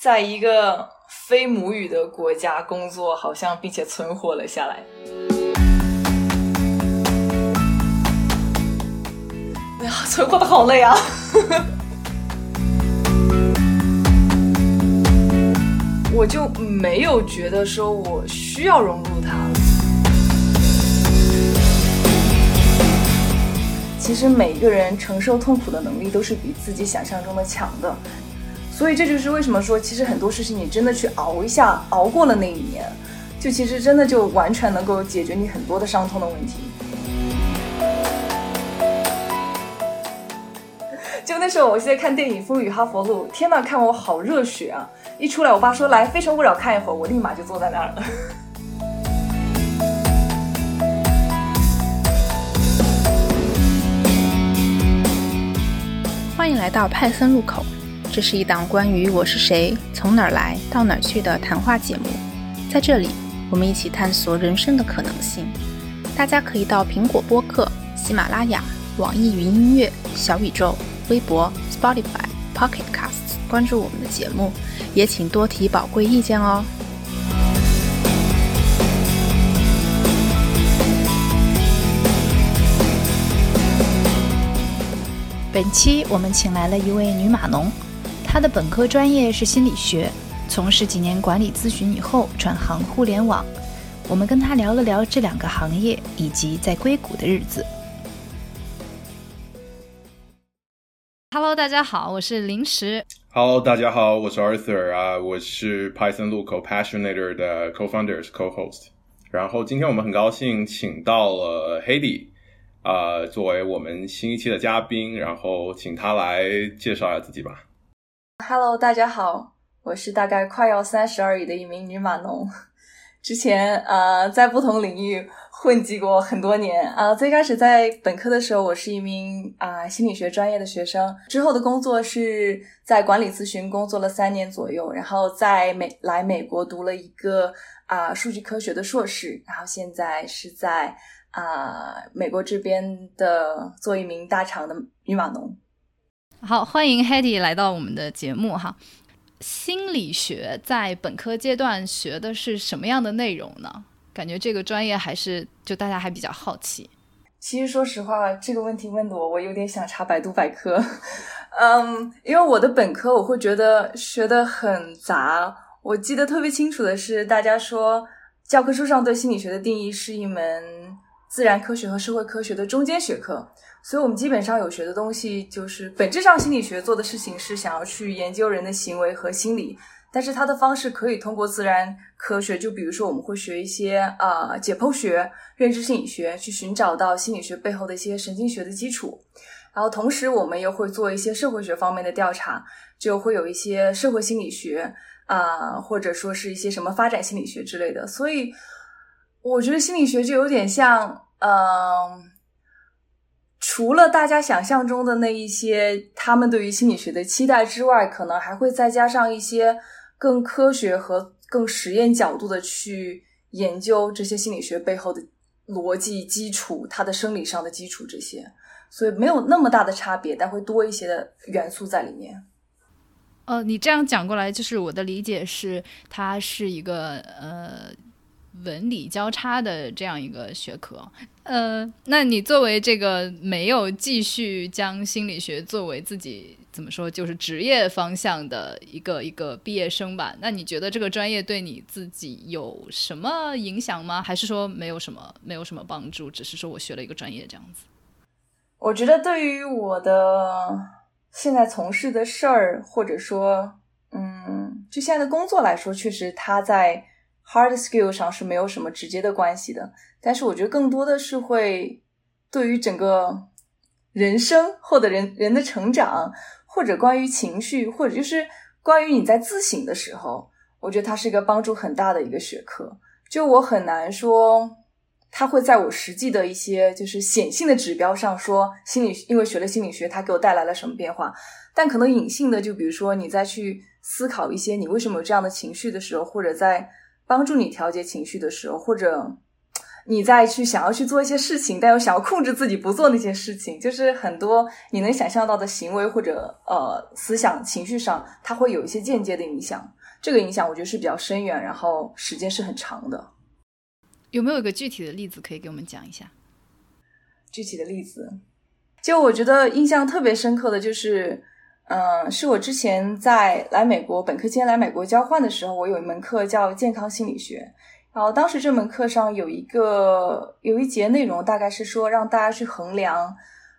在一个非母语的国家工作，好像并且存活了下来。哎呀，存活的好累啊！我就没有觉得说我需要融入它。其实每一个人承受痛苦的能力都是比自己想象中的强的。所以这就是为什么说，其实很多事情你真的去熬一下，熬过了那一年，就其实真的就完全能够解决你很多的伤痛的问题。就那时候，我记得看电影《风雨哈佛路》，天呐，看我好热血啊！一出来，我爸说来《非诚勿扰》看一会儿，我立马就坐在那儿了。欢迎来到派森路口。这是一档关于我是谁、从哪儿来到哪儿去的谈话节目，在这里，我们一起探索人生的可能性。大家可以到苹果播客、喜马拉雅、网易云音乐、小宇宙、微博、Spotify、Pocket Casts 关注我们的节目，也请多提宝贵意见哦。本期我们请来了一位女码农。他的本科专业是心理学，从事几年管理咨询以后转行互联网。我们跟他聊了聊这两个行业以及在硅谷的日子。Hello，大家好，我是林石。Hello，大家好，我是 Arthur 啊，我是 Python 路口 Passionator 的 Co-founders Co-host。然后今天我们很高兴请到了 Hedy 啊，作为我们新一期的嘉宾，然后请他来介绍一下自己吧。Hello，大家好，我是大概快要三十而已的一名女码农。之前呃在不同领域混迹过很多年啊。最开始在本科的时候，我是一名啊心理学专业的学生。之后的工作是在管理咨询工作了三年左右，然后在美来美国读了一个啊数据科学的硕士，然后现在是在啊美国这边的做一名大厂的女码农。好，欢迎 Hedy 来到我们的节目哈。心理学在本科阶段学的是什么样的内容呢？感觉这个专业还是就大家还比较好奇。其实说实话，这个问题问的我，我有点想查百度百科。嗯，因为我的本科我会觉得学的很杂。我记得特别清楚的是，大家说教科书上对心理学的定义是一门自然科学和社会科学的中间学科。所以，我们基本上有学的东西，就是本质上心理学做的事情是想要去研究人的行为和心理，但是它的方式可以通过自然科学，就比如说我们会学一些啊解剖学、认知心理学，去寻找到心理学背后的一些神经学的基础。然后，同时我们又会做一些社会学方面的调查，就会有一些社会心理学啊，或者说是一些什么发展心理学之类的。所以，我觉得心理学就有点像，嗯。除了大家想象中的那一些，他们对于心理学的期待之外，可能还会再加上一些更科学和更实验角度的去研究这些心理学背后的逻辑基础、它的生理上的基础这些，所以没有那么大的差别，但会多一些的元素在里面。呃，你这样讲过来，就是我的理解是，它是一个呃。文理交叉的这样一个学科，呃，那你作为这个没有继续将心理学作为自己怎么说，就是职业方向的一个一个毕业生吧？那你觉得这个专业对你自己有什么影响吗？还是说没有什么，没有什么帮助？只是说我学了一个专业这样子？我觉得对于我的现在从事的事儿，或者说，嗯，就现在的工作来说，确实它在。Hard skill 上是没有什么直接的关系的，但是我觉得更多的是会对于整个人生或者人人的成长，或者关于情绪，或者就是关于你在自省的时候，我觉得它是一个帮助很大的一个学科。就我很难说，它会在我实际的一些就是显性的指标上说心理，因为学了心理学，它给我带来了什么变化。但可能隐性的，就比如说你在去思考一些你为什么有这样的情绪的时候，或者在帮助你调节情绪的时候，或者你再去想要去做一些事情，但又想要控制自己不做那些事情，就是很多你能想象到的行为或者呃思想情绪上，它会有一些间接的影响。这个影响我觉得是比较深远，然后时间是很长的。有没有一个具体的例子可以给我们讲一下？具体的例子，就我觉得印象特别深刻的就是，嗯，是我之前在来美国本科期间来美国交换的时候，我有一门课叫健康心理学。然后当时这门课上有一个有一节内容，大概是说让大家去衡量，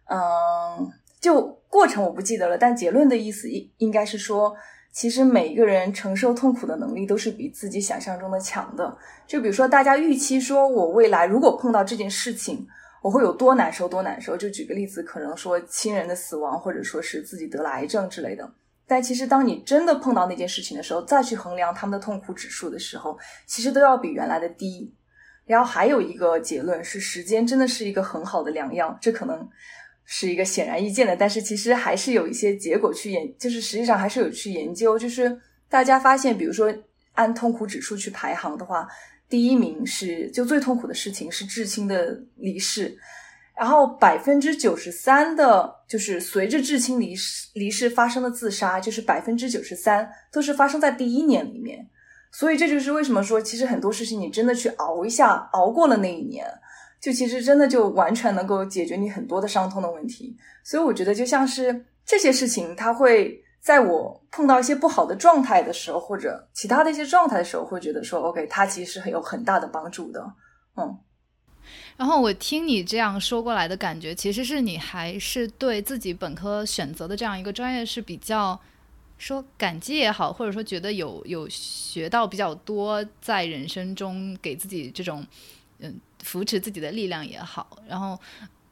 嗯，就过程我不记得了，但结论的意思应应该是说，其实每一个人承受痛苦的能力都是比自己想象中的强的。就比如说，大家预期说我未来如果碰到这件事情，我会有多难受多难受。就举个例子，可能说亲人的死亡，或者说是自己得了癌症之类的。但其实，当你真的碰到那件事情的时候，再去衡量他们的痛苦指数的时候，其实都要比原来的低。然后还有一个结论是，时间真的是一个很好的良药。这可能是一个显而易见的，但是其实还是有一些结果去研，就是实际上还是有去研究，就是大家发现，比如说按痛苦指数去排行的话，第一名是就最痛苦的事情是至亲的离世。然后百分之九十三的，就是随着至亲离世离世发生的自杀，就是百分之九十三都是发生在第一年里面。所以这就是为什么说，其实很多事情你真的去熬一下，熬过了那一年，就其实真的就完全能够解决你很多的伤痛的问题。所以我觉得，就像是这些事情，它会在我碰到一些不好的状态的时候，或者其他的一些状态的时候，会觉得说，OK，它其实是很有很大的帮助的。嗯。然后我听你这样说过来的感觉，其实是你还是对自己本科选择的这样一个专业是比较说感激也好，或者说觉得有有学到比较多，在人生中给自己这种嗯扶持自己的力量也好。然后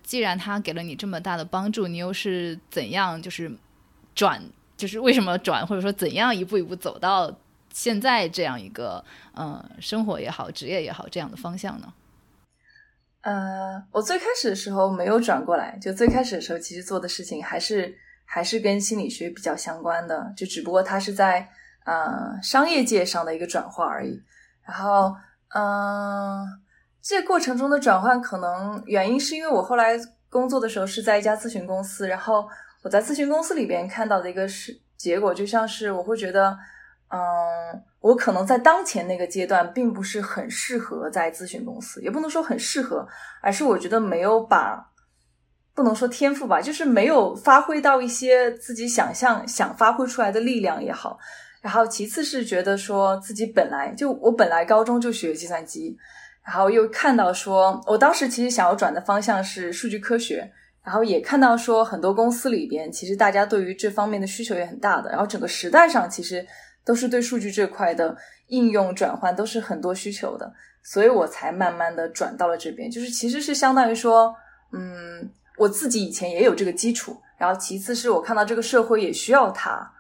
既然他给了你这么大的帮助，你又是怎样就是转，就是为什么转，或者说怎样一步一步走到现在这样一个嗯生活也好，职业也好这样的方向呢？呃，我最开始的时候没有转过来，就最开始的时候，其实做的事情还是还是跟心理学比较相关的，就只不过它是在呃商业界上的一个转化而已。然后，嗯，这过程中的转换可能原因是因为我后来工作的时候是在一家咨询公司，然后我在咨询公司里边看到的一个是结果，就像是我会觉得，嗯。我可能在当前那个阶段并不是很适合在咨询公司，也不能说很适合，而是我觉得没有把，不能说天赋吧，就是没有发挥到一些自己想象想发挥出来的力量也好。然后其次是觉得说自己本来就我本来高中就学计算机，然后又看到说我当时其实想要转的方向是数据科学，然后也看到说很多公司里边其实大家对于这方面的需求也很大的，然后整个时代上其实。都是对数据这块的应用转换都是很多需求的，所以我才慢慢的转到了这边。就是其实是相当于说，嗯，我自己以前也有这个基础，然后其次是我看到这个社会也需要它，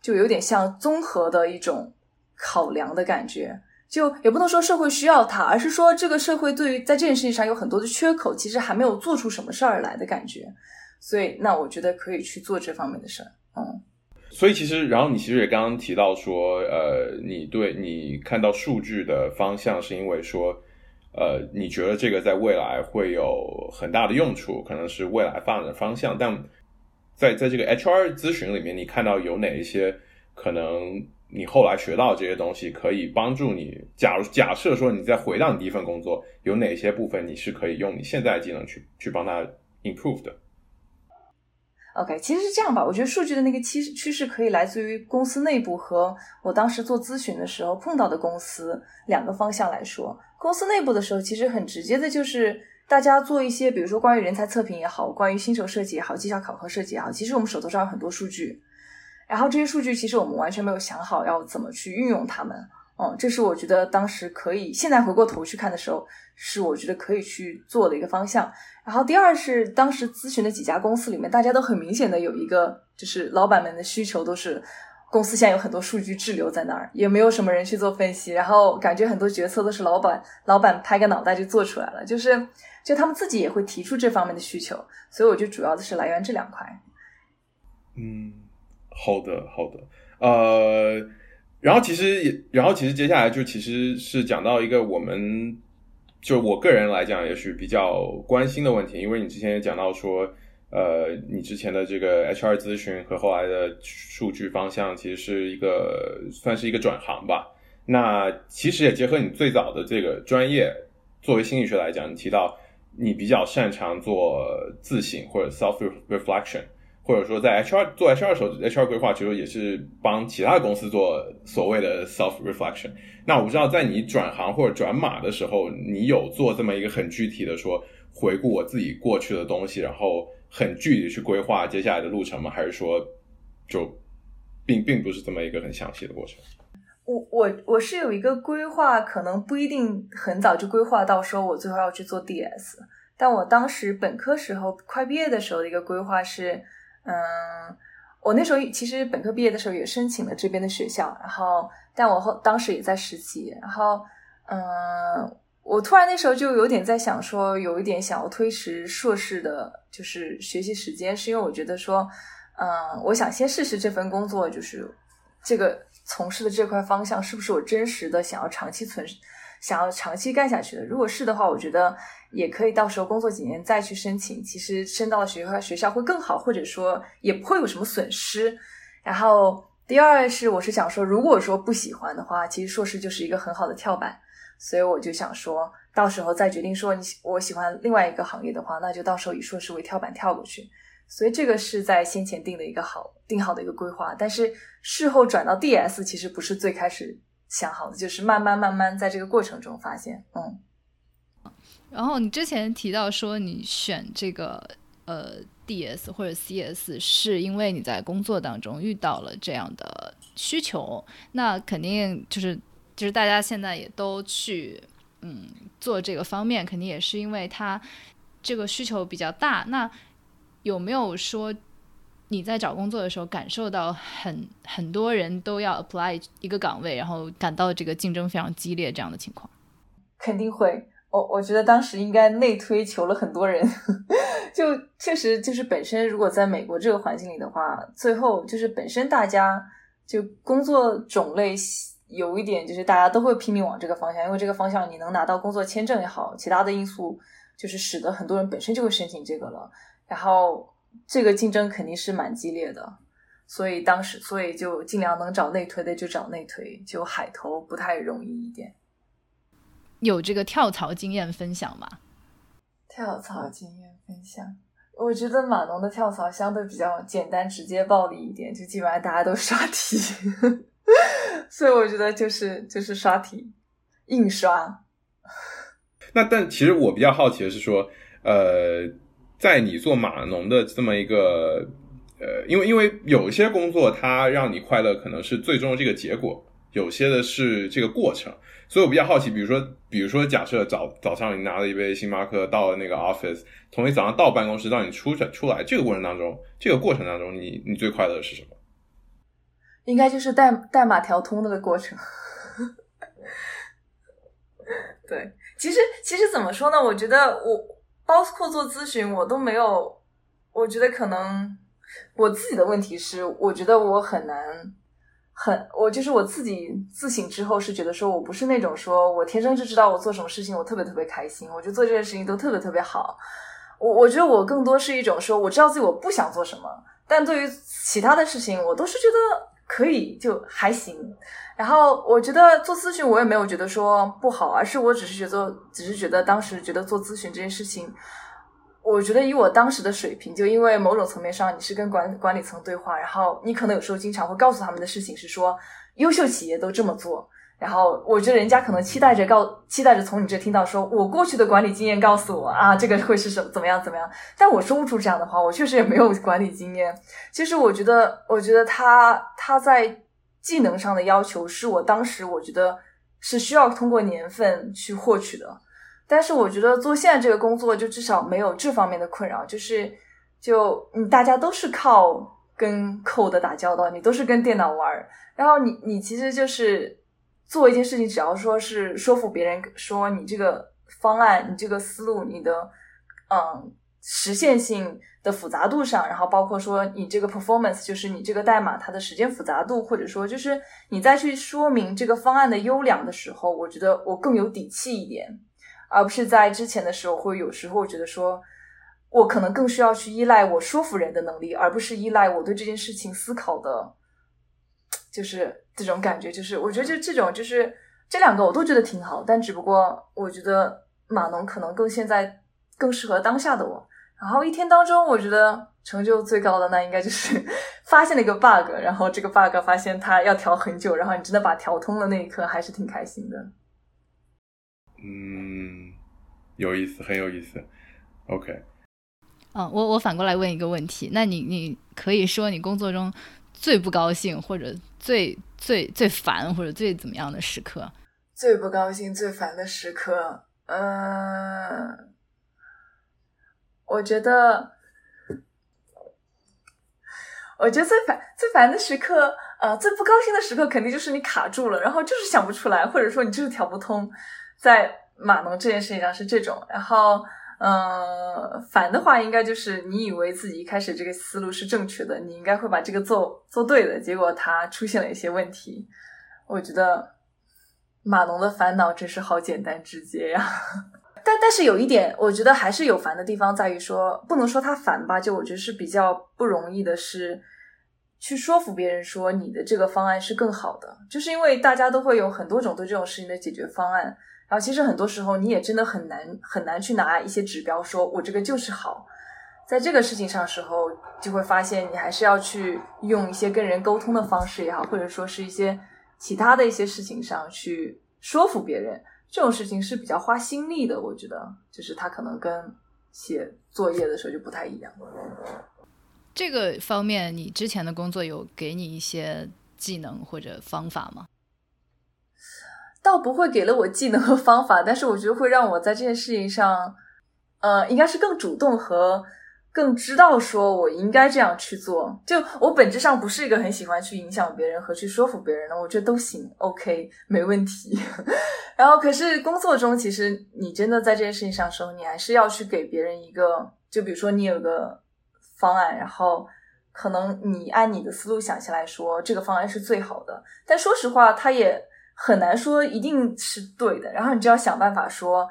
就有点像综合的一种考量的感觉。就也不能说社会需要它，而是说这个社会对于在这件事情上有很多的缺口，其实还没有做出什么事儿来的感觉。所以那我觉得可以去做这方面的事儿，嗯。所以其实，然后你其实也刚刚提到说，呃，你对你看到数据的方向，是因为说，呃，你觉得这个在未来会有很大的用处，可能是未来发展的方向。但在在这个 HR 咨询里面，你看到有哪一些可能你后来学到这些东西可以帮助你？假如假设说你再回到你第一份工作，有哪些部分你是可以用你现在的技能去去帮他 improve 的？OK，其实是这样吧。我觉得数据的那个趋趋势可以来自于公司内部和我当时做咨询的时候碰到的公司两个方向来说。公司内部的时候，其实很直接的就是大家做一些，比如说关于人才测评也好，关于新手设计也好，绩效考核设计也好，其实我们手头上有很多数据，然后这些数据其实我们完全没有想好要怎么去运用它们。嗯，这是我觉得当时可以，现在回过头去看的时候，是我觉得可以去做的一个方向。然后第二是当时咨询的几家公司里面，大家都很明显的有一个，就是老板们的需求都是，公司现在有很多数据滞留在那儿，也没有什么人去做分析，然后感觉很多决策都是老板老板拍个脑袋就做出来了，就是就他们自己也会提出这方面的需求，所以我就主要的是来源这两块。嗯，好的好的，呃。然后其实也，然后其实接下来就其实是讲到一个我们就我个人来讲，也许比较关心的问题，因为你之前也讲到说，呃，你之前的这个 HR 咨询和后来的数据方向，其实是一个算是一个转行吧。那其实也结合你最早的这个专业，作为心理学来讲，你提到你比较擅长做自省或者 self reflection。或者说，在 HR 做 HR 的时候，HR 规划其实也是帮其他的公司做所谓的 self reflection。那我不知道，在你转行或者转码的时候，你有做这么一个很具体的说回顾我自己过去的东西，然后很具体去规划接下来的路程吗？还是说，就并并不是这么一个很详细的过程？我我我是有一个规划，可能不一定很早就规划到说我最后要去做 DS，但我当时本科时候快毕业的时候的一个规划是。嗯，我那时候其实本科毕业的时候也申请了这边的学校，然后但我后当时也在实习，然后嗯，我突然那时候就有点在想说，有一点想要推迟硕士的，就是学习时间，是因为我觉得说，嗯，我想先试试这份工作，就是这个从事的这块方向是不是我真实的想要长期存。想要长期干下去的，如果是的话，我觉得也可以到时候工作几年再去申请。其实升到学校学校会更好，或者说也不会有什么损失。然后第二是，我是想说，如果说不喜欢的话，其实硕士就是一个很好的跳板。所以我就想说，到时候再决定说你我喜欢另外一个行业的话，那就到时候以硕士为跳板跳过去。所以这个是在先前定的一个好定好的一个规划。但是事后转到 DS，其实不是最开始。想好的就是慢慢慢慢在这个过程中发现，嗯。然后你之前提到说你选这个呃 DS 或者 CS 是因为你在工作当中遇到了这样的需求，那肯定就是就是大家现在也都去嗯做这个方面，肯定也是因为它这个需求比较大。那有没有说？你在找工作的时候，感受到很很多人都要 apply 一个岗位，然后感到这个竞争非常激烈这样的情况，肯定会。我我觉得当时应该内推求了很多人，就确实就是本身如果在美国这个环境里的话，最后就是本身大家就工作种类有一点就是大家都会拼命往这个方向，因为这个方向你能拿到工作签证也好，其他的因素就是使得很多人本身就会申请这个了，然后。这个竞争肯定是蛮激烈的，所以当时，所以就尽量能找内推的就找内推，就海投不太容易一点。有这个跳槽经验分享吗？跳槽经验分享，我觉得码农的跳槽相对比较简单、直接、暴力一点，就基本上大家都刷题，所以我觉得就是就是刷题，硬刷。那但其实我比较好奇的是说，呃。在你做码农的这么一个，呃，因为因为有些工作它让你快乐，可能是最终的这个结果，有些的是这个过程，所以我比较好奇，比如说，比如说，假设早早上你拿了一杯星巴克到了那个 office，从你早上到办公室到你出出来这个过程当中，这个过程当中，你你最快乐的是什么？应该就是代代码调通那个过程。对，其实其实怎么说呢？我觉得我。包括做咨询，我都没有。我觉得可能我自己的问题是，我觉得我很难，很我就是我自己自省之后是觉得说我不是那种说我天生就知道我做什么事情我特别特别开心，我就做这件事情都特别特别好。我我觉得我更多是一种说我知道自己我不想做什么，但对于其他的事情我都是觉得可以就还行。然后我觉得做咨询，我也没有觉得说不好，而是我只是觉得，只是觉得当时觉得做咨询这件事情，我觉得以我当时的水平，就因为某种层面上你是跟管管理层对话，然后你可能有时候经常会告诉他们的事情是说，优秀企业都这么做，然后我觉得人家可能期待着告，期待着从你这听到说我过去的管理经验告诉我啊，这个会是什怎么样怎么样，但我说不出这样的话，我确实也没有管理经验。其实我觉得，我觉得他他在。技能上的要求是我当时我觉得是需要通过年份去获取的，但是我觉得做现在这个工作就至少没有这方面的困扰，就是就你大家都是靠跟 code 打交道，你都是跟电脑玩，然后你你其实就是做一件事情，只要说是说服别人说你这个方案、你这个思路、你的嗯实现性。的复杂度上，然后包括说你这个 performance，就是你这个代码它的时间复杂度，或者说就是你再去说明这个方案的优良的时候，我觉得我更有底气一点。而不是在之前的时候会有时候觉得说，我可能更需要去依赖我说服人的能力，而不是依赖我对这件事情思考的，就是这种感觉。就是我觉得就这种就是这两个我都觉得挺好，但只不过我觉得码农可能更现在更适合当下的我。然后一天当中，我觉得成就最高的那应该就是 发现了一个 bug，然后这个 bug 发现它要调很久，然后你真的把调通了那一刻，还是挺开心的。嗯，有意思，很有意思。OK，嗯，我我反过来问一个问题，那你你可以说你工作中最不高兴，或者最最最烦，或者最怎么样的时刻？最不高兴、最烦的时刻，嗯。我觉得，我觉得最烦最烦的时刻，呃，最不高兴的时刻，肯定就是你卡住了，然后就是想不出来，或者说你就是调不通。在码农这件事情上是这种，然后，嗯，烦的话，应该就是你以为自己一开始这个思路是正确的，你应该会把这个做做对的，结果它出现了一些问题。我觉得码农的烦恼真是好简单直接呀。但但是有一点，我觉得还是有烦的地方，在于说不能说他烦吧，就我觉得是比较不容易的，是去说服别人说你的这个方案是更好的，就是因为大家都会有很多种对这种事情的解决方案，然后其实很多时候你也真的很难很难去拿一些指标说我这个就是好，在这个事情上时候就会发现你还是要去用一些跟人沟通的方式也好，或者说是一些其他的一些事情上去说服别人。这种事情是比较花心力的，我觉得，就是他可能跟写作业的时候就不太一样。这个方面，你之前的工作有给你一些技能或者方法吗？倒不会给了我技能和方法，但是我觉得会让我在这件事情上，呃，应该是更主动和。更知道说我应该这样去做，就我本质上不是一个很喜欢去影响别人和去说服别人的，我觉得都行，OK，没问题。然后，可是工作中，其实你真的在这件事情上的时候，你还是要去给别人一个，就比如说你有个方案，然后可能你按你的思路想起来说这个方案是最好的，但说实话，他也很难说一定是对的。然后你就要想办法说，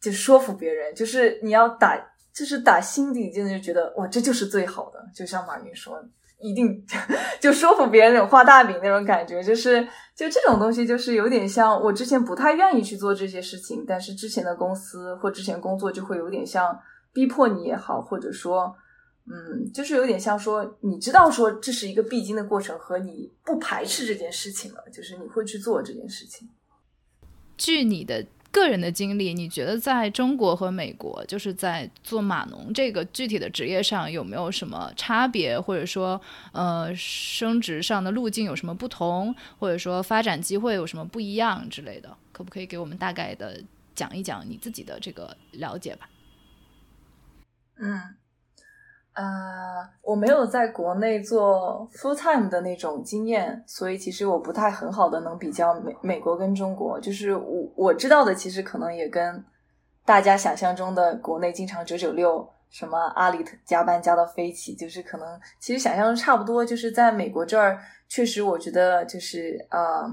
就说服别人，就是你要打。就是打心底真的就觉得哇，这就是最好的。就像马云说，一定 就说服别人那种画大饼那种感觉，就是就这种东西，就是有点像我之前不太愿意去做这些事情，但是之前的公司或之前工作就会有点像逼迫你也好，或者说，嗯，就是有点像说你知道说这是一个必经的过程，和你不排斥这件事情了，就是你会去做这件事情。据你的。个人的经历，你觉得在中国和美国，就是在做码农这个具体的职业上有没有什么差别，或者说，呃，升职上的路径有什么不同，或者说发展机会有什么不一样之类的？可不可以给我们大概的讲一讲你自己的这个了解吧？嗯。呃，我没有在国内做 full time 的那种经验，所以其实我不太很好的能比较美美国跟中国。就是我我知道的，其实可能也跟大家想象中的国内经常九九六，什么阿里加班加到飞起，就是可能其实想象中差不多。就是在美国这儿，确实我觉得就是呃，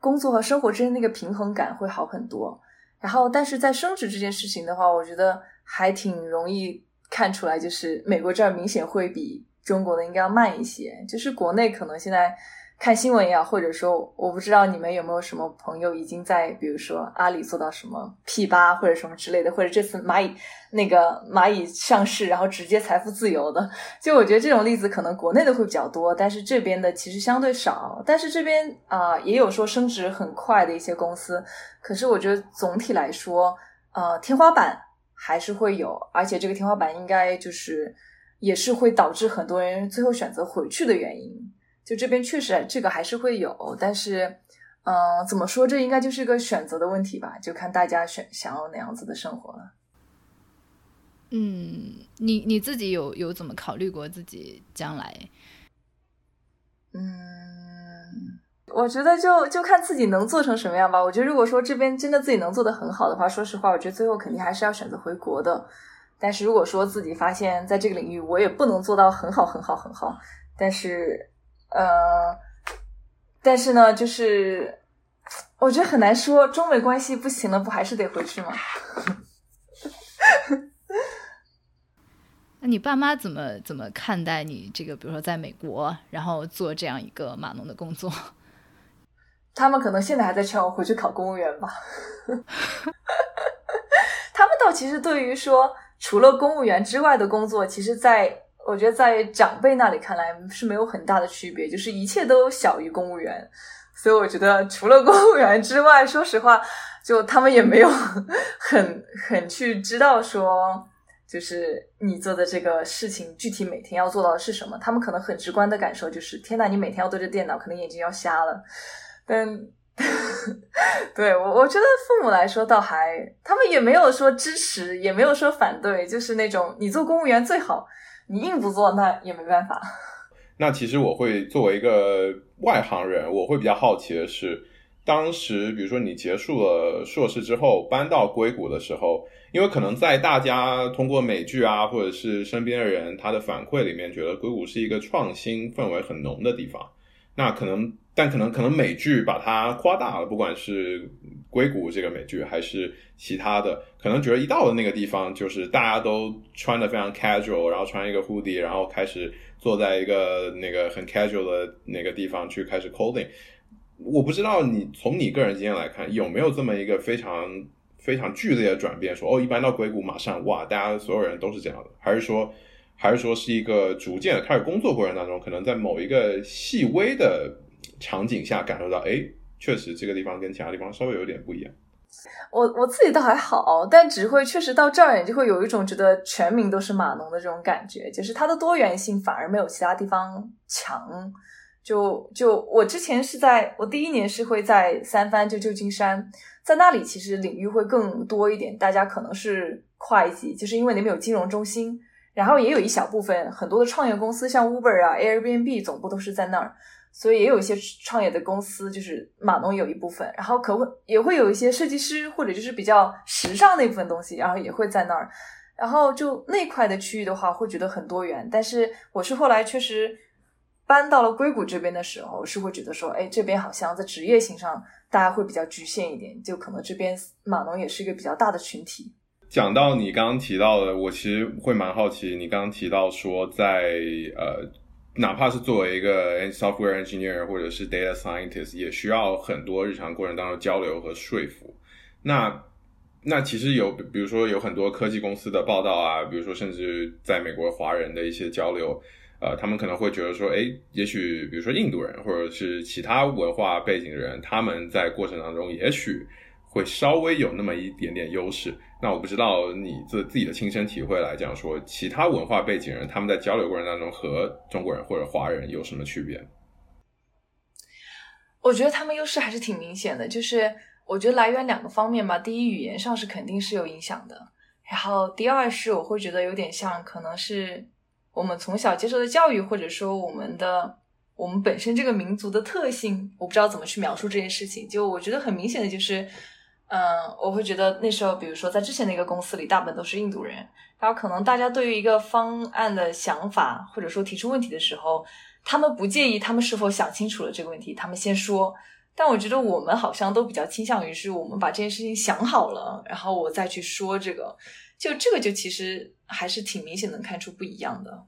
工作和生活之间那个平衡感会好很多。然后，但是在升职这件事情的话，我觉得还挺容易。看出来就是美国这儿明显会比中国的应该要慢一些，就是国内可能现在看新闻也好，或者说我不知道你们有没有什么朋友已经在，比如说阿里做到什么 P 八或者什么之类的，或者这次蚂蚁那个蚂蚁上市，然后直接财富自由的，就我觉得这种例子可能国内的会比较多，但是这边的其实相对少，但是这边啊也有说升值很快的一些公司，可是我觉得总体来说，呃，天花板。还是会有，而且这个天花板应该就是也是会导致很多人最后选择回去的原因。就这边确实这个还是会有，但是，嗯，怎么说，这应该就是一个选择的问题吧，就看大家选想要哪样子的生活了。嗯，你你自己有有怎么考虑过自己将来？嗯。我觉得就就看自己能做成什么样吧。我觉得如果说这边真的自己能做得很好的话，说实话，我觉得最后肯定还是要选择回国的。但是如果说自己发现在这个领域我也不能做到很好很好很好，但是呃，但是呢，就是我觉得很难说，中美关系不行了，不还是得回去吗？那你爸妈怎么怎么看待你这个？比如说在美国，然后做这样一个码农的工作？他们可能现在还在劝我回去考公务员吧。他们倒其实对于说除了公务员之外的工作，其实在我觉得在长辈那里看来是没有很大的区别，就是一切都小于公务员。所以我觉得除了公务员之外，说实话，就他们也没有很很去知道说。就是你做的这个事情，具体每天要做到的是什么？他们可能很直观的感受就是：天呐，你每天要对着电脑，可能眼睛要瞎了。但对我，我觉得父母来说倒还，他们也没有说支持，也没有说反对，就是那种你做公务员最好，你硬不做那也没办法。那其实我会作为一个外行人，我会比较好奇的是，当时比如说你结束了硕士之后搬到硅谷的时候。因为可能在大家通过美剧啊，或者是身边的人他的反馈里面，觉得硅谷是一个创新氛围很浓的地方。那可能，但可能可能美剧把它夸大了，不管是硅谷这个美剧，还是其他的，可能觉得一到了那个地方，就是大家都穿的非常 casual，然后穿一个 hoodie，然后开始坐在一个那个很 casual 的那个地方去开始 coding。我不知道你从你个人经验来看，有没有这么一个非常。非常剧烈的转变，说哦，一般到硅谷马上哇，大家所有人都是这样的，还是说，还是说是一个逐渐的开始工作过程当中，可能在某一个细微的场景下感受到，哎，确实这个地方跟其他地方稍微有点不一样。我我自己倒还好，但只会确实到这儿，你就会有一种觉得全民都是码农的这种感觉，就是它的多元性反而没有其他地方强。就就我之前是在我第一年是会在三藩，就旧金山。在那里其实领域会更多一点，大家可能是会计，就是因为那边有金融中心，然后也有一小部分很多的创业公司，像 Uber 啊、Airbnb 总部都是在那儿，所以也有一些创业的公司，就是码农有一部分，然后可会也会有一些设计师或者就是比较时尚那部分东西，然后也会在那儿，然后就那块的区域的话，会觉得很多元。但是我是后来确实搬到了硅谷这边的时候，是会觉得说，哎，这边好像在职业性上。大家会比较局限一点，就可能这边码农也是一个比较大的群体。讲到你刚刚提到的，我其实会蛮好奇，你刚刚提到说，在呃，哪怕是作为一个 software engineer 或者是 data scientist，也需要很多日常过程当中交流和说服。那那其实有，比如说有很多科技公司的报道啊，比如说甚至在美国华人的一些交流。呃，他们可能会觉得说，哎，也许比如说印度人或者是其他文化背景的人，他们在过程当中也许会稍微有那么一点点优势。那我不知道你自自己的亲身体会来讲，说其他文化背景人他们在交流过程当中和中国人或者华人有什么区别？我觉得他们优势还是挺明显的，就是我觉得来源两个方面吧。第一，语言上是肯定是有影响的，然后第二是我会觉得有点像，可能是。我们从小接受的教育，或者说我们的我们本身这个民族的特性，我不知道怎么去描述这件事情。就我觉得很明显的就是，嗯，我会觉得那时候，比如说在之前那个公司里，大部分都是印度人，然后可能大家对于一个方案的想法，或者说提出问题的时候，他们不介意他们是否想清楚了这个问题，他们先说。但我觉得我们好像都比较倾向于是我们把这件事情想好了，然后我再去说这个。就这个，就其实还是挺明显能看出不一样的。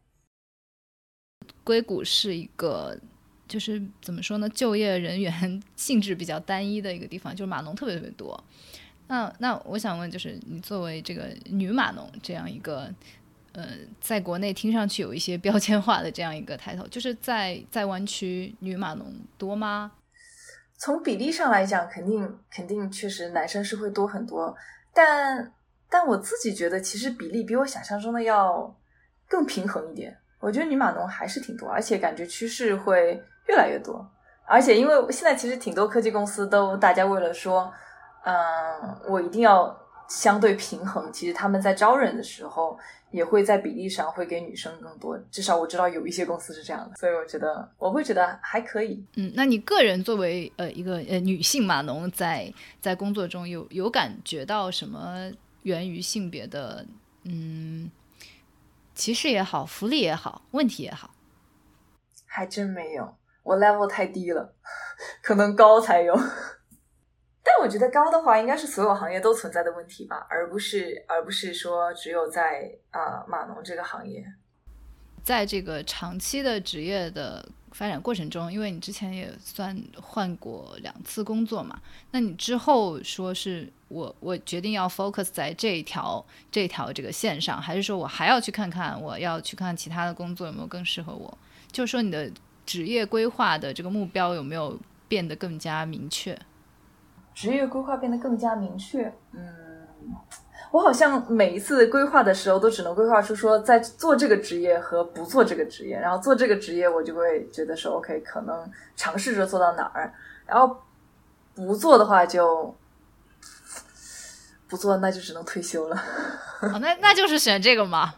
硅谷是一个，就是怎么说呢，就业人员 性质比较单一的一个地方，就是码农特别特别多。那那我想问，就是你作为这个女码农这样一个，呃，在国内听上去有一些标签化的这样一个抬头，就是在在湾区女码农多吗？从比例上来讲，肯定肯定确实男生是会多很多，但。但我自己觉得，其实比例比我想象中的要更平衡一点。我觉得女码农还是挺多，而且感觉趋势会越来越多。而且因为现在其实挺多科技公司都大家为了说，嗯，我一定要相对平衡，其实他们在招人的时候也会在比例上会给女生更多。至少我知道有一些公司是这样的，所以我觉得我会觉得还可以。嗯，那你个人作为呃一个呃女性码农，在在工作中有有感觉到什么？源于性别的，嗯，歧视也好，福利也好，问题也好，还真没有。我 level 太低了，可能高才有。但我觉得高的话，应该是所有行业都存在的问题吧，而不是而不是说只有在啊码农这个行业。在这个长期的职业的发展过程中，因为你之前也算换过两次工作嘛，那你之后说是我我决定要 focus 在这一条这条这个线上，还是说我还要去看看我要去看其他的工作有没有更适合我？就是说你的职业规划的这个目标有没有变得更加明确？职业规划变得更加明确，嗯。我好像每一次规划的时候，都只能规划出说在做这个职业和不做这个职业。然后做这个职业，我就会觉得说 OK，可能尝试着做到哪儿。然后不做的话，就不做，那就只能退休了。那那就是选这个吗？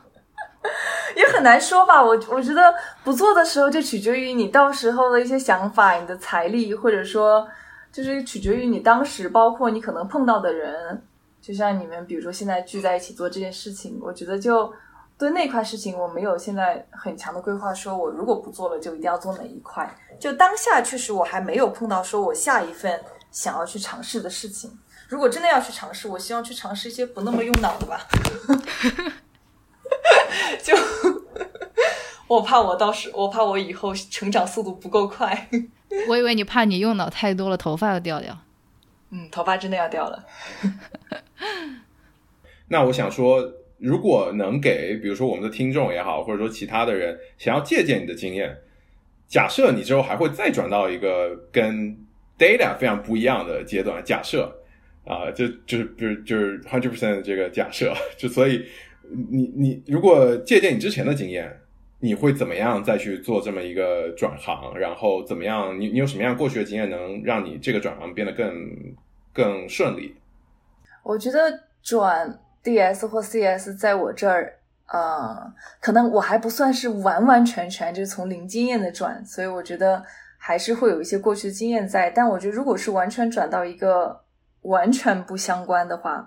也很难说吧。我我觉得不做的时候，就取决于你到时候的一些想法、你的财力，或者说就是取决于你当时，包括你可能碰到的人。就像你们，比如说现在聚在一起做这件事情，我觉得就对那块事情，我没有现在很强的规划，说我如果不做了，就一定要做哪一块。就当下确实我还没有碰到说我下一份想要去尝试的事情。如果真的要去尝试，我希望去尝试一些不那么用脑的吧。就我怕我到时，我怕我以后成长速度不够快。我以为你怕你用脑太多了，头发要掉掉。嗯，头发真的要掉了。那我想说，如果能给，比如说我们的听众也好，或者说其他的人想要借鉴你的经验，假设你之后还会再转到一个跟 data 非常不一样的阶段，假设啊，就就是就是 hundred percent 这个假设，就所以你你如果借鉴你之前的经验。你会怎么样再去做这么一个转行？然后怎么样？你你有什么样过去的经验能让你这个转行变得更更顺利？我觉得转 DS 或 CS 在我这儿，呃，可能我还不算是完完全全就是从零经验的转，所以我觉得还是会有一些过去的经验在。但我觉得如果是完全转到一个完全不相关的话，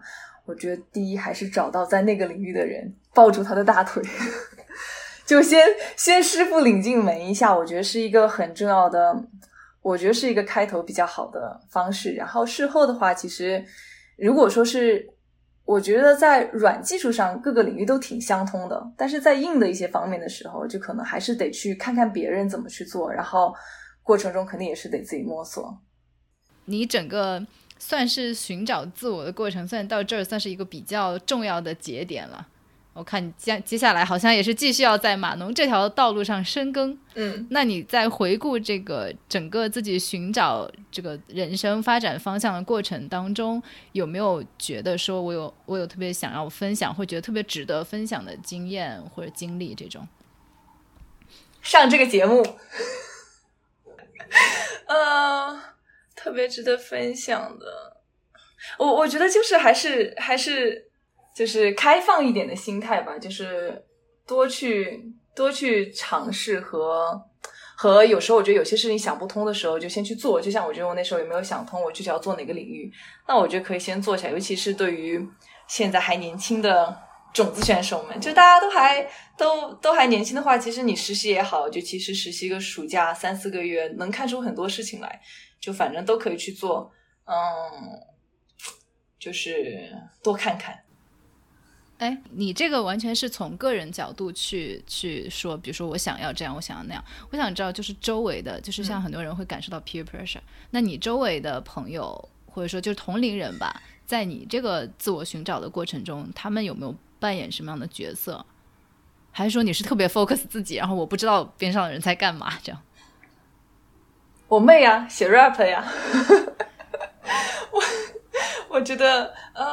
我觉得第一还是找到在那个领域的人，抱住他的大腿。就先先师傅领进门一下，我觉得是一个很重要的，我觉得是一个开头比较好的方式。然后事后的话，其实如果说是，我觉得在软技术上各个领域都挺相通的，但是在硬的一些方面的时候，就可能还是得去看看别人怎么去做，然后过程中肯定也是得自己摸索。你整个算是寻找自我的过程，算到这儿算是一个比较重要的节点了。我看你接接下来好像也是继续要在码农这条道路上深耕，嗯，那你在回顾这个整个自己寻找这个人生发展方向的过程当中，有没有觉得说我有我有特别想要分享，或觉得特别值得分享的经验或者经历这种？上这个节目，呃，特别值得分享的，我我觉得就是还是还是。就是开放一点的心态吧，就是多去多去尝试和和有时候我觉得有些事情想不通的时候就先去做，就像我觉得我那时候也没有想通我具体要做哪个领域，那我觉得可以先做起来，尤其是对于现在还年轻的种子选手们，就大家都还都都还年轻的话，其实你实习也好，就其实实习个暑假三四个月能看出很多事情来，就反正都可以去做，嗯，就是多看看。哎，你这个完全是从个人角度去去说，比如说我想要这样，我想要那样。我想知道，就是周围的，就是像很多人会感受到 peer pressure，那你周围的朋友或者说就是同龄人吧，在你这个自我寻找的过程中，他们有没有扮演什么样的角色？还是说你是特别 focus 自己，然后我不知道边上的人在干嘛？这样？我妹呀，写 rap 呀。我。我觉得，呃，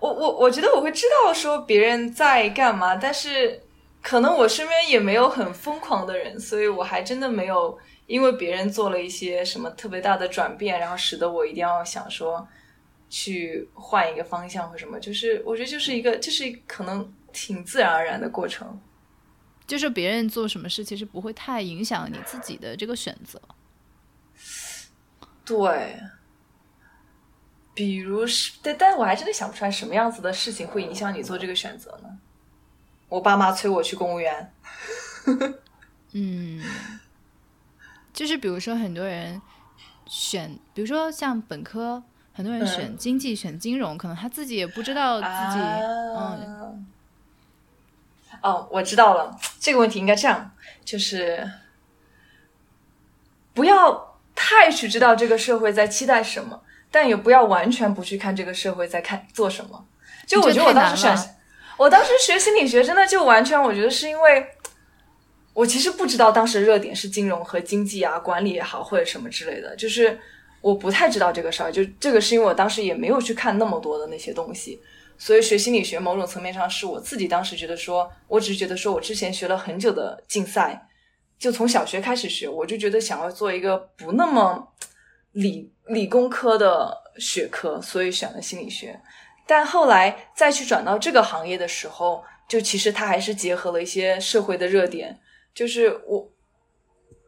我我我觉得我会知道说别人在干嘛，但是可能我身边也没有很疯狂的人，所以我还真的没有因为别人做了一些什么特别大的转变，然后使得我一定要想说去换一个方向或什么。就是我觉得就是一个，就是可能挺自然而然的过程。就是别人做什么事，其实不会太影响你自己的这个选择。对。比如是，但但我还真的想不出来什么样子的事情会影响你做这个选择呢？我爸妈催我去公务员。嗯，就是比如说很多人选，比如说像本科，很多人选经济、选金融，可能他自己也不知道自己，嗯。哦，我知道了，这个问题应该这样，就是不要太去知道这个社会在期待什么，但也不要完全不去看这个社会在看做什么。就我觉得我当时选，我当时学心理学真的就完全，我觉得是因为，我其实不知道当时热点是金融和经济啊，管理也好或者什么之类的，就是我不太知道这个事儿。就这个是因为我当时也没有去看那么多的那些东西。所以学心理学，某种层面上是我自己当时觉得说，我只是觉得说我之前学了很久的竞赛，就从小学开始学，我就觉得想要做一个不那么理理工科的学科，所以选了心理学。但后来再去转到这个行业的时候，就其实它还是结合了一些社会的热点，就是我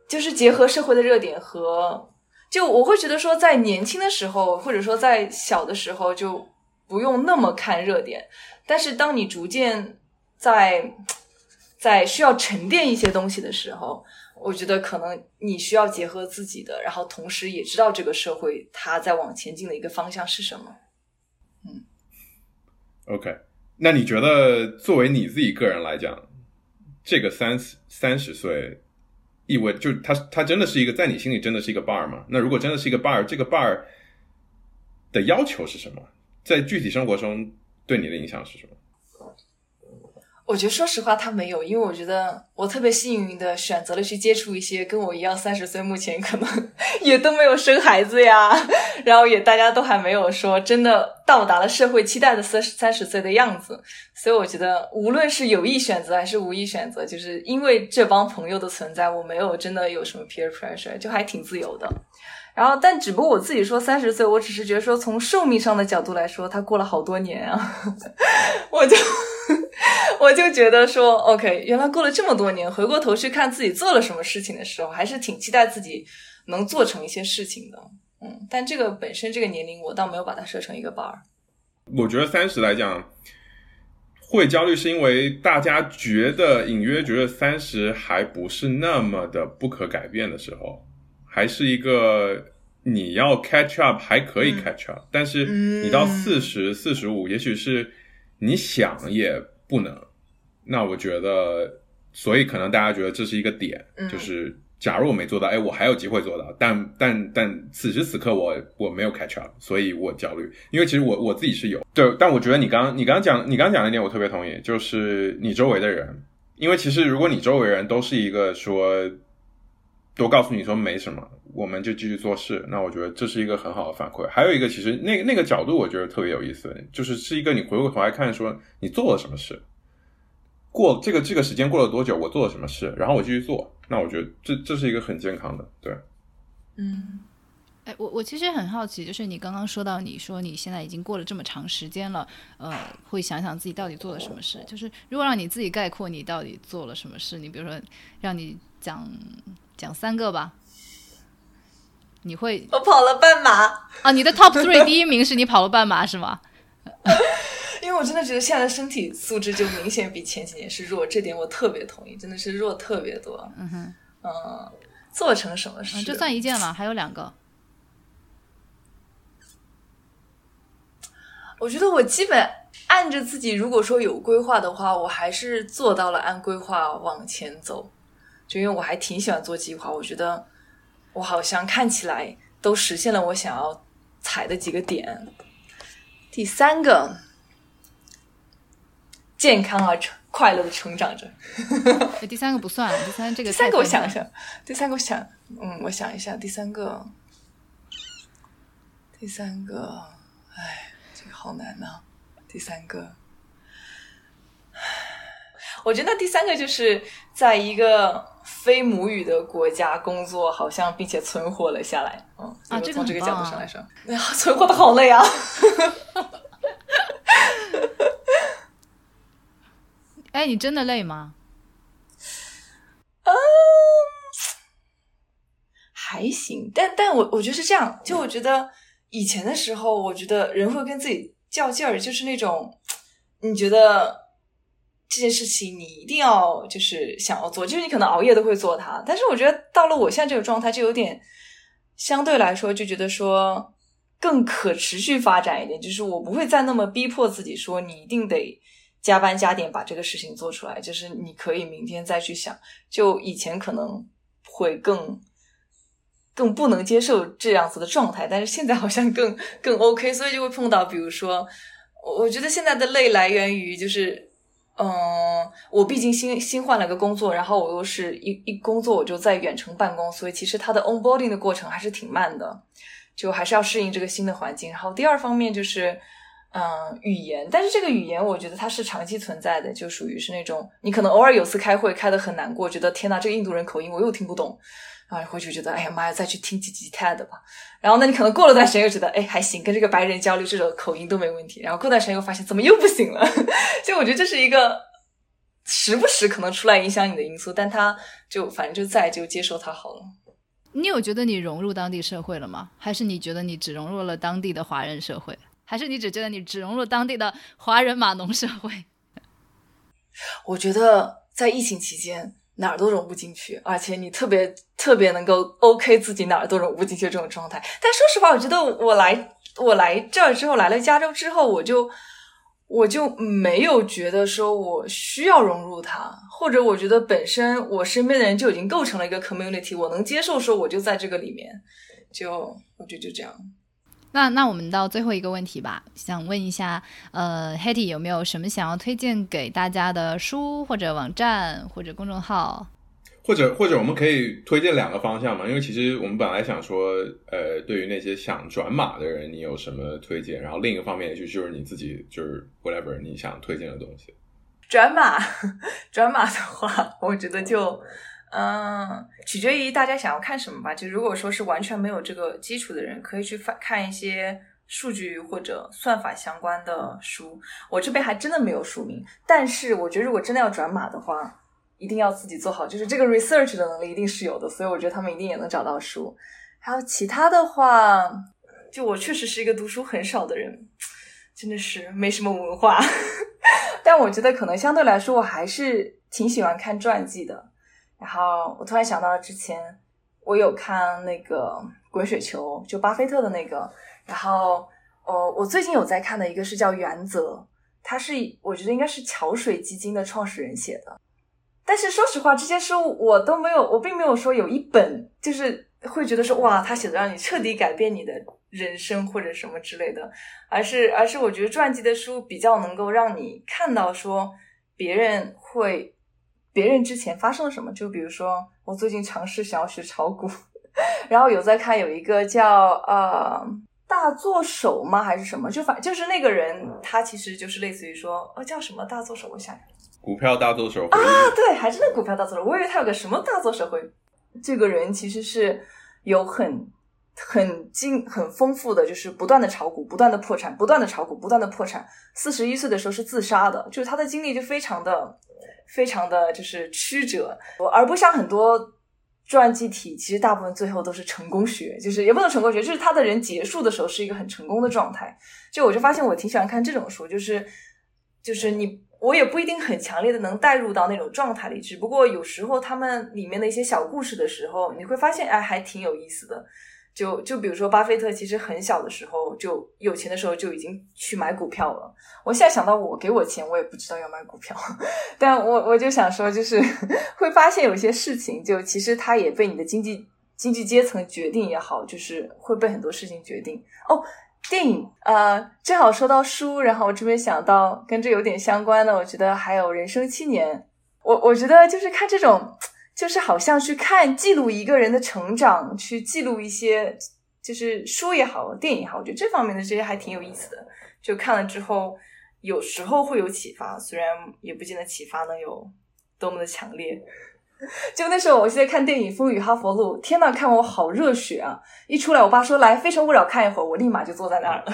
就是结合社会的热点和，就我会觉得说，在年轻的时候，或者说在小的时候就。不用那么看热点，但是当你逐渐在在需要沉淀一些东西的时候，我觉得可能你需要结合自己的，然后同时也知道这个社会它在往前进的一个方向是什么。嗯，OK，那你觉得作为你自己个人来讲，这个三十三十岁意味就他他真的是一个在你心里真的是一个 bar 吗？那如果真的是一个 bar，这个 bar 的要求是什么？在具体生活中对你的影响是什么？我觉得说实话，他没有，因为我觉得我特别幸运的选择了去接触一些跟我一样三十岁，目前可能 也都没有生孩子呀，然后也大家都还没有说真的到达了社会期待的三三十岁的样子，所以我觉得无论是有意选择还是无意选择，就是因为这帮朋友的存在，我没有真的有什么 peer pressure，就还挺自由的。然后，但只不过我自己说三十岁，我只是觉得说从寿命上的角度来说，他过了好多年啊，我就我就觉得说，OK，原来过了这么多年，回过头去看自己做了什么事情的时候，还是挺期待自己能做成一些事情的。嗯，但这个本身这个年龄，我倒没有把它设成一个 bar。我觉得三十来讲会焦虑，是因为大家觉得隐约觉得三十还不是那么的不可改变的时候。还是一个你要 catch up 还可以 catch up，但是你到四十四十五，也许是你想也不能。那我觉得，所以可能大家觉得这是一个点，就是假如我没做到，哎，我还有机会做到，但但但此时此刻我我没有 catch up，所以我焦虑。因为其实我我自己是有，对，但我觉得你刚你刚刚讲你刚刚讲那点我特别同意，就是你周围的人，因为其实如果你周围人都是一个说。都告诉你说没什么，我们就继续做事。那我觉得这是一个很好的反馈。还有一个，其实那那个角度我觉得特别有意思，就是是一个你回过头来看，说你做了什么事，过这个这个时间过了多久，我做了什么事，然后我继续做。那我觉得这这是一个很健康的，对。嗯，哎，我我其实很好奇，就是你刚刚说到，你说你现在已经过了这么长时间了，呃，会想想自己到底做了什么事。就是如果让你自己概括你到底做了什么事，你比如说让你讲。讲三个吧，你会？我跑了半马啊！你的 top three 第一名是你跑了半马是吗？我真的觉得现在的身体素质就明显比前几年是弱，这点我特别同意，真的是弱特别多。嗯哼，嗯，做成什么事？就算一件了，还有两个。我觉得我基本按着自己，如果说有规划的话，我还是做到了按规划往前走。就因为我还挺喜欢做计划，我觉得我好像看起来都实现了我想要踩的几个点。第三个，健康而成快乐的成长着。第三个不算，第三这个。第三个我想一想，第三个我想，嗯，我想一下，第三个，第三个，哎，这个好难呐，第三个。我觉得第三个就是在一个非母语的国家工作，好像并且存活了下来。嗯啊，从这个角度上来说，哎呀，存活的好累啊！哎，你真的累吗？嗯，还行，但但我我觉得是这样，就我觉得以前的时候，我觉得人会跟自己较劲儿，就是那种你觉得。这件事情你一定要就是想要做，就是你可能熬夜都会做它。但是我觉得到了我现在这个状态，就有点相对来说就觉得说，更可持续发展一点，就是我不会再那么逼迫自己说你一定得加班加点把这个事情做出来，就是你可以明天再去想。就以前可能会更更不能接受这样子的状态，但是现在好像更更 OK，所以就会碰到，比如说，我觉得现在的累来源于就是。嗯，我毕竟新新换了个工作，然后我又是一一工作我就在远程办公，所以其实它的 onboarding 的过程还是挺慢的，就还是要适应这个新的环境。然后第二方面就是，嗯，语言，但是这个语言我觉得它是长期存在的，就属于是那种你可能偶尔有次开会开的很难过，觉得天呐，这个印度人口音我又听不懂。然后回去觉得，哎呀妈呀，再去听几集 TED 吧。然后那你可能过了段时间又觉得，哎，还行，跟这个白人交流这种口音都没问题。然后过段时间又发现，怎么又不行了？就我觉得这是一个时不时可能出来影响你的因素，但他就反正就在，就接受它好了。你有觉得你融入当地社会了吗？还是你觉得你只融入了当地的华人社会？还是你只觉得你只融入当地的华人码农社会？我觉得在疫情期间。哪儿都融不进去，而且你特别特别能够 OK 自己哪儿都融不进去这种状态。但说实话，我觉得我来我来这儿之后，来了加州之后，我就我就没有觉得说我需要融入它，或者我觉得本身我身边的人就已经构成了一个 community，我能接受说我就在这个里面，就我觉得就这样。那那我们到最后一个问题吧，想问一下，呃，Hetty 有没有什么想要推荐给大家的书或者网站或者公众号？或者或者我们可以推荐两个方向嘛？因为其实我们本来想说，呃，对于那些想转码的人，你有什么推荐？然后另一个方面也许就是你自己就是 whatever 你想推荐的东西。转码 转码的话，我觉得就。嗯，嗯取决于大家想要看什么吧。就如果说是完全没有这个基础的人，可以去翻看一些数据或者算法相关的书。我这边还真的没有书名，但是我觉得如果真的要转码的话，一定要自己做好，就是这个 research 的能力一定是有的。所以我觉得他们一定也能找到书。还有其他的话，就我确实是一个读书很少的人，真的是没什么文化。但我觉得可能相对来说，我还是挺喜欢看传记的。然后我突然想到，之前我有看那个《滚雪球》，就巴菲特的那个。然后，呃，我最近有在看的一个是叫《原则》，它是我觉得应该是桥水基金的创始人写的。但是说实话，这些书我都没有，我并没有说有一本就是会觉得说哇，他写的让你彻底改变你的人生或者什么之类的。而是而是我觉得传记的书比较能够让你看到说别人会。别人之前发生了什么？就比如说，我最近尝试想要学炒股，然后有在看有一个叫呃大作手吗？还是什么？就反就是那个人，他其实就是类似于说，呃叫什么大作手？我想股票大作手啊，对，还真的股票大作手。我以为他有个什么大作手会。这个人其实是有很很精很丰富的，就是不断的炒股，不断的破产，不断的炒股，不断的破产。四十一岁的时候是自杀的，就是他的经历就非常的。非常的就是曲折，而不像很多传记体，其实大部分最后都是成功学，就是也不能成功学，就是他的人结束的时候是一个很成功的状态。就我就发现我挺喜欢看这种书，就是就是你我也不一定很强烈的能带入到那种状态里，只不过有时候他们里面的一些小故事的时候，你会发现哎还挺有意思的。就就比如说，巴菲特其实很小的时候就有钱的时候就已经去买股票了。我现在想到我给我钱，我也不知道要买股票，但我我就想说，就是 会发现有些事情，就其实它也被你的经济经济阶层决定也好，就是会被很多事情决定。哦，电影，呃，正好说到书，然后我这边想到跟这有点相关的，我觉得还有《人生七年》，我我觉得就是看这种。就是好像去看记录一个人的成长，去记录一些就是书也好，电影也好，我觉得这方面的这些还挺有意思的。就看了之后，有时候会有启发，虽然也不见得启发能有多么的强烈。就那时候，我现在看电影《风雨哈佛路》，天呐，看我好热血啊！一出来，我爸说来《非诚勿扰》看一会儿，我立马就坐在那儿了。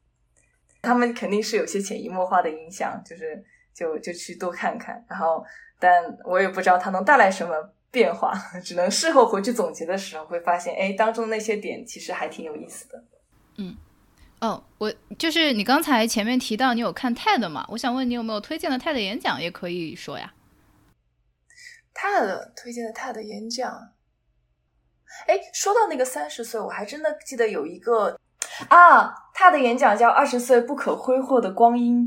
他们肯定是有些潜移默化的影响，就是就就去多看看，然后。但我也不知道它能带来什么变化，只能事后回去总结的时候会发现，哎，当中那些点其实还挺有意思的。嗯，哦，我就是你刚才前面提到你有看 TED 嘛？我想问你有没有推荐的 TED 演讲，也可以说呀。TED 推荐的 TED 演讲，哎，说到那个三十岁，我还真的记得有一个，啊，他的演讲叫《二十岁不可挥霍的光阴》，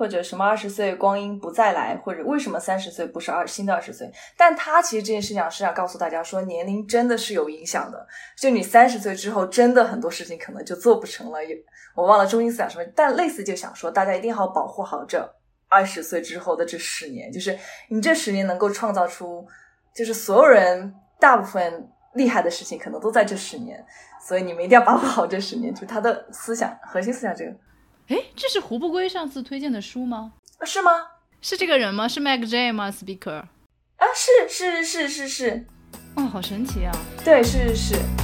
或者什么二十岁光阴不再来，或者为什么三十岁不是二新的二十岁？但他其实这件事情是想告诉大家说，年龄真的是有影响的。就你三十岁之后，真的很多事情可能就做不成了。我忘了中心思想什么，但类似就想说，大家一定要保护好这二十岁之后的这十年，就是你这十年能够创造出，就是所有人大部分厉害的事情，可能都在这十年。所以你们一定要把握好这十年，就他的思想核心思想。这个，哎，这是胡不归上次推荐的书吗？是吗？是这个人吗？是 Mac J 吗？Speaker？啊，是是是是是，哦，好神奇啊！对，是是是。